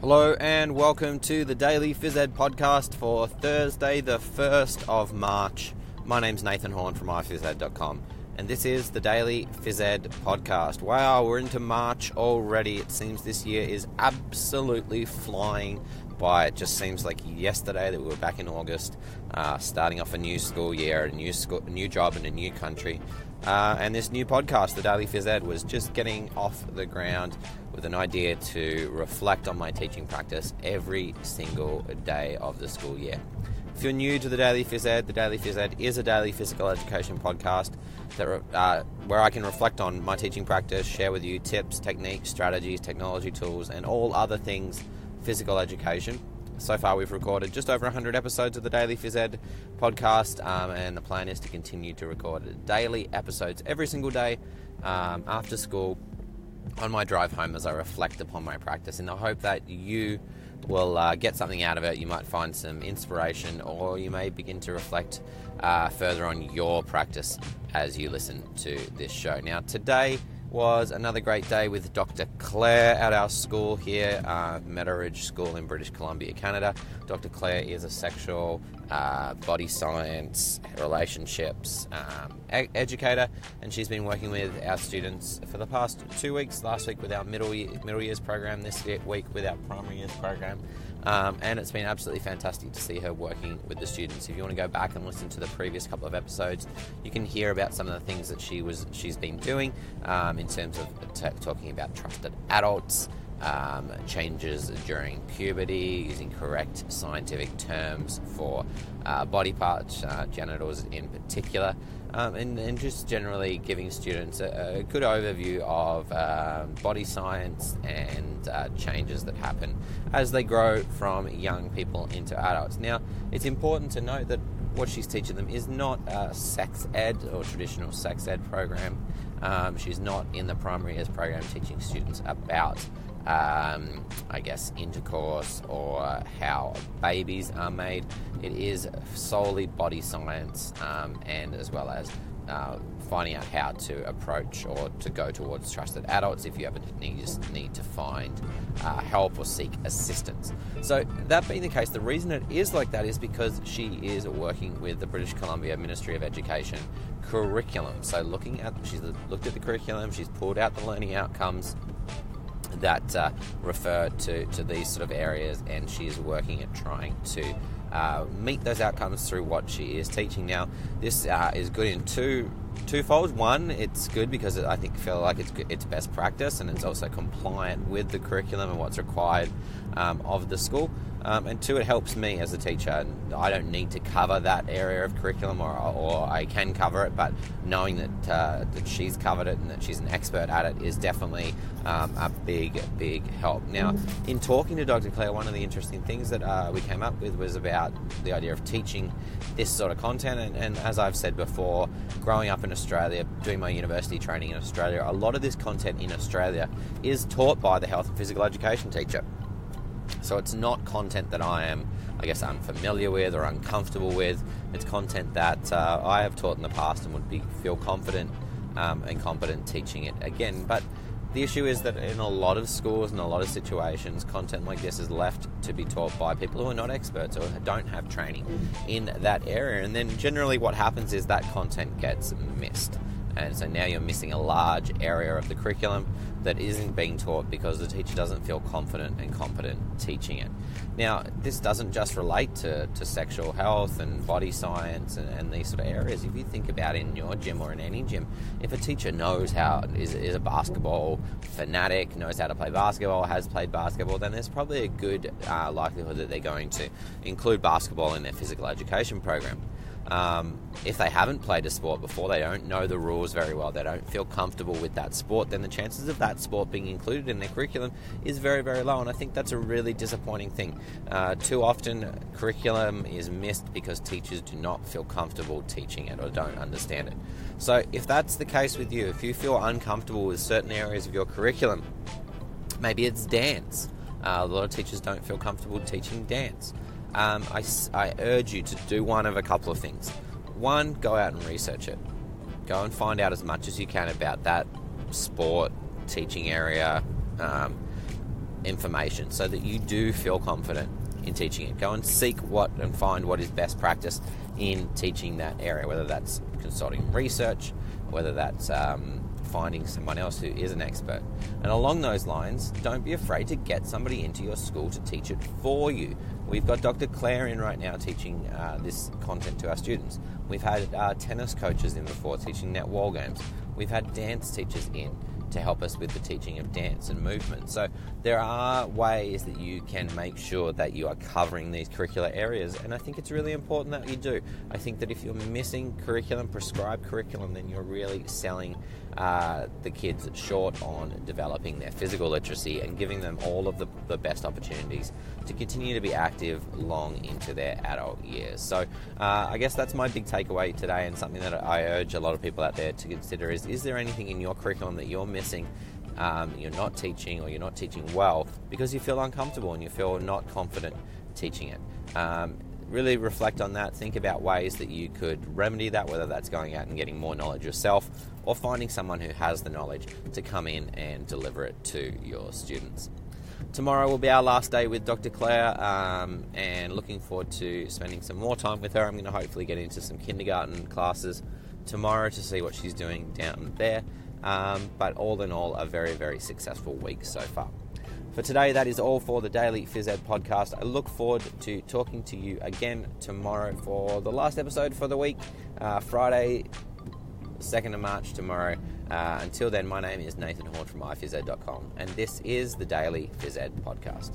Hello and welcome to the Daily Phys Ed podcast for Thursday, the 1st of March. My name's Nathan Horn from iphysed.com and this is the Daily Phys Ed podcast. Wow, we're into March already. It seems this year is absolutely flying by. It just seems like yesterday that we were back in August, uh, starting off a new school year, a new, school, a new job in a new country. Uh, and this new podcast, the Daily Phys Ed, was just getting off the ground with an idea to reflect on my teaching practice every single day of the school year. If you're new to the Daily Phys Ed, the Daily Phys Ed is a daily physical education podcast that, uh, where I can reflect on my teaching practice, share with you tips, techniques, strategies, technology tools, and all other things physical education. So far, we've recorded just over 100 episodes of the Daily Phys Ed podcast, um, and the plan is to continue to record daily episodes every single day um, after school on my drive home as I reflect upon my practice in the hope that you will uh, get something out of it. You might find some inspiration, or you may begin to reflect uh, further on your practice as you listen to this show. Now, today, was another great day with Dr. Claire at our school here, uh, School in British Columbia, Canada. Dr. Claire is a sexual, uh, body science, relationships um, e- educator, and she's been working with our students for the past two weeks. Last week with our middle year, middle years program, this week with our primary years program. Um, and it's been absolutely fantastic to see her working with the students. If you want to go back and listen to the previous couple of episodes, you can hear about some of the things that she was she's been doing um, in terms of t- talking about trusted adults, um, changes during puberty, using correct scientific terms for uh, body parts, uh, genitals in particular, um, and, and, just generally giving students a, a good overview of uh, body science and uh, changes that happen as they grow from young people into adults. Now, it's important to note that what she's teaching them is not a sex ed or traditional sex ed program. Um, she's not in the primary years program teaching students about um, I guess, intercourse or how babies are made. It is solely body science um, and as well as uh, finding out how to approach or to go towards trusted adults if you ever need, need to find uh, help or seek assistance. So, that being the case, the reason it is like that is because she is working with the British Columbia Ministry of Education curriculum. So, looking at, she's looked at the curriculum, she's pulled out the learning outcomes that uh, refer to, to these sort of areas, and she is working at trying to uh, meet those outcomes through what she is teaching. Now, this uh, is good in two twofold. One, it's good because I think feel like it's it's best practice, and it's also compliant with the curriculum and what's required um, of the school. Um, and two, it helps me as a teacher. I don't need to cover that area of curriculum, or, or I can cover it, but knowing that uh, that she's covered it and that she's an expert at it is definitely um, a big, big help. Now, in talking to Dr. Claire, one of the interesting things that uh, we came up with was about the idea of teaching this sort of content. And, and as I've said before, growing up in Australia, doing my university training in Australia, a lot of this content in Australia is taught by the health and physical education teacher. So it's not content that I am, I guess, unfamiliar with or uncomfortable with. It's content that uh, I have taught in the past and would be feel confident um, and competent teaching it again. But the issue is that in a lot of schools and a lot of situations, content like this is left to be taught by people who are not experts or don't have training in that area. And then generally, what happens is that content gets missed. And so now you're missing a large area of the curriculum that isn't being taught because the teacher doesn't feel confident and competent teaching it. Now, this doesn't just relate to, to sexual health and body science and, and these sort of areas. If you think about in your gym or in any gym, if a teacher knows how is, is a basketball fanatic, knows how to play basketball, has played basketball, then there's probably a good uh, likelihood that they're going to include basketball in their physical education program. Um, if they haven't played a sport before, they don't know the rules very well, they don't feel comfortable with that sport, then the chances of that sport being included in their curriculum is very, very low. And I think that's a really disappointing thing. Uh, too often, curriculum is missed because teachers do not feel comfortable teaching it or don't understand it. So, if that's the case with you, if you feel uncomfortable with certain areas of your curriculum, maybe it's dance. Uh, a lot of teachers don't feel comfortable teaching dance um, I, I urge you to do one of a couple of things. One, go out and research it. Go and find out as much as you can about that sport, teaching area. Um, information so that you do feel confident in teaching it. Go and seek what and find what is best practice in teaching that area, whether that's consulting research, whether that's um, finding someone else who is an expert. And along those lines, don't be afraid to get somebody into your school to teach it for you. We've got Dr. Claire in right now teaching uh, this content to our students. We've had uh, tennis coaches in before teaching net wall games. We've had dance teachers in to help us with the teaching of dance and movement. So there are ways that you can make sure that you are covering these curricular areas, and I think it's really important that you do. I think that if you're missing curriculum, prescribed curriculum, then you're really selling uh, the kids short on developing their physical literacy and giving them all of the, the best opportunities to continue to be active long into their adult years. So uh, I guess that's my big takeaway today, and something that I urge a lot of people out there to consider is: is there anything in your curriculum that you're missing? Um, you're not teaching or you're not teaching well because you feel uncomfortable and you feel not confident teaching it. Um, really reflect on that. Think about ways that you could remedy that, whether that's going out and getting more knowledge yourself or finding someone who has the knowledge to come in and deliver it to your students. Tomorrow will be our last day with Dr. Claire, um, and looking forward to spending some more time with her. I'm going to hopefully get into some kindergarten classes tomorrow to see what she's doing down there. Um, but all in all, a very, very successful week so far. For today, that is all for the Daily Phys Ed podcast. I look forward to talking to you again tomorrow for the last episode for the week, uh, Friday, 2nd of March tomorrow. Uh, until then, my name is Nathan Horn from iphysed.com, and this is the Daily Phys Ed podcast.